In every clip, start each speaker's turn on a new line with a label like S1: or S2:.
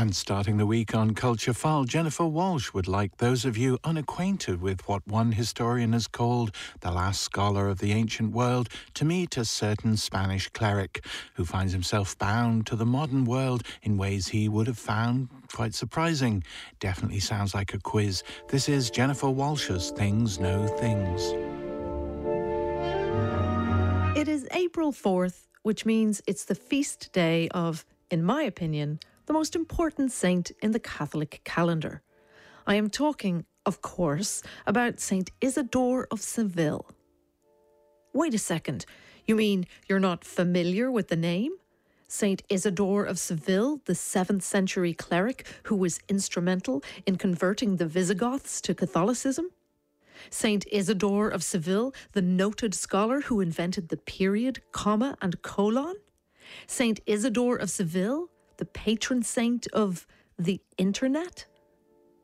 S1: And starting the week on Culture File, Jennifer Walshe would like those of you unacquainted with what one historian has called the last scholar of the ancient world to meet a certain Spanish cleric who finds himself bound to the modern world in ways he would have found quite surprising. Definitely sounds like a quiz. This is Jennifer Walshe's Things Know Things.
S2: It is April 4th, which means it's the feast day of, in my opinion, the most important saint in the Catholic calendar. I am talking, of course, about Saint Isidore of Seville. Wait a second, you mean you're not familiar with the name? Saint Isidore of Seville, the 7th century cleric who was instrumental in converting the Visigoths to Catholicism? Saint Isidore of Seville, the noted scholar who invented the period, comma, and colon? Saint Isidore of Seville, the patron saint of the internet?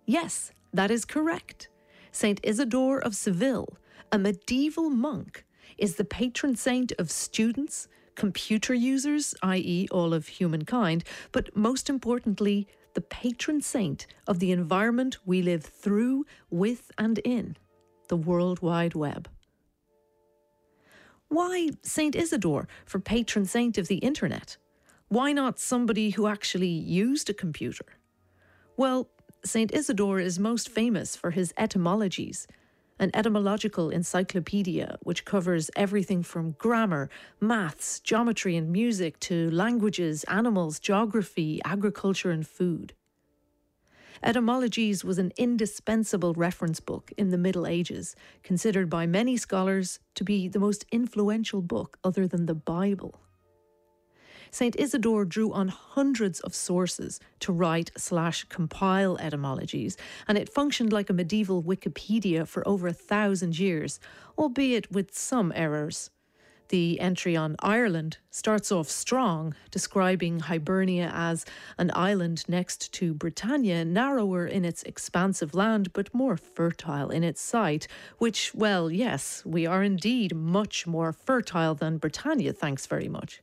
S2: Yes, that is correct. Saint Isidore of Seville, a medieval monk, is the patron saint of students, computer users, i.e., all of humankind, but most importantly, the patron saint of the environment we live through, with, and in the World Wide Web. Why Saint Isidore for patron saint of the internet? Why not somebody who actually used a computer? Well, St. Isidore is most famous for his etymologies, an etymological encyclopedia which covers everything from grammar, maths, geometry, and music to languages, animals, geography, agriculture, and food. Etymologies was an indispensable reference book in the Middle Ages, considered by many scholars to be the most influential book other than the Bible. St. Isidore drew on hundreds of sources to write slash compile etymologies, and it functioned like a medieval Wikipedia for over a thousand years, albeit with some errors. The entry on Ireland starts off strong, describing Hibernia as an island next to Britannia, narrower in its expansive land but more fertile in its site, which, well, yes, we are indeed much more fertile than Britannia, thanks very much.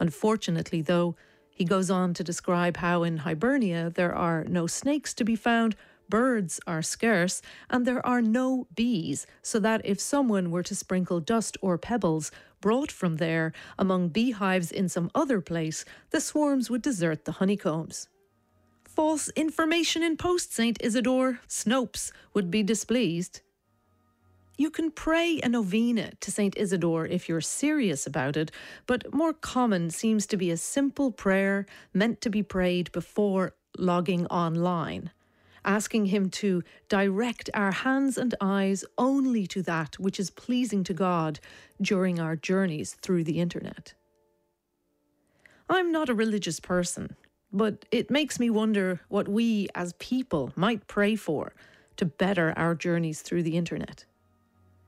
S2: Unfortunately, though, he goes on to describe how in Hibernia there are no snakes to be found, birds are scarce, and there are no bees, so that if someone were to sprinkle dust or pebbles brought from there among beehives in some other place, the swarms would desert the honeycombs. False information in Post St. Isidore, Snopes would be displeased. You can pray a novena to St. Isidore if you're serious about it, but more common seems to be a simple prayer meant to be prayed before logging online, asking him to direct our hands and eyes only to that which is pleasing to God during our journeys through the internet. I'm not a religious person, but it makes me wonder what we as people might pray for to better our journeys through the internet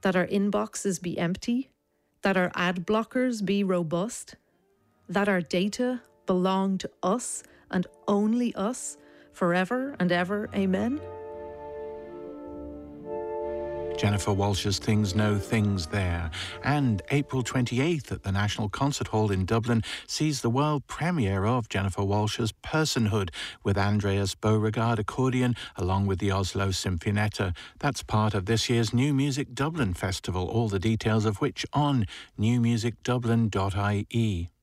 S2: that our inboxes be empty, that our ad blockers be robust, that our data belong to us and only us forever and ever. Amen.
S1: Jennifer Walshe's Things Know Things there. And April 28th at the National Concert Hall in Dublin sees the world premiere of Jennifer Walshe's Personhood with Andreas Borregaard accordion along with the Oslo Sinfonietta. That's part of this year's New Music Dublin Festival, all the details of which on newmusicdublin.ie.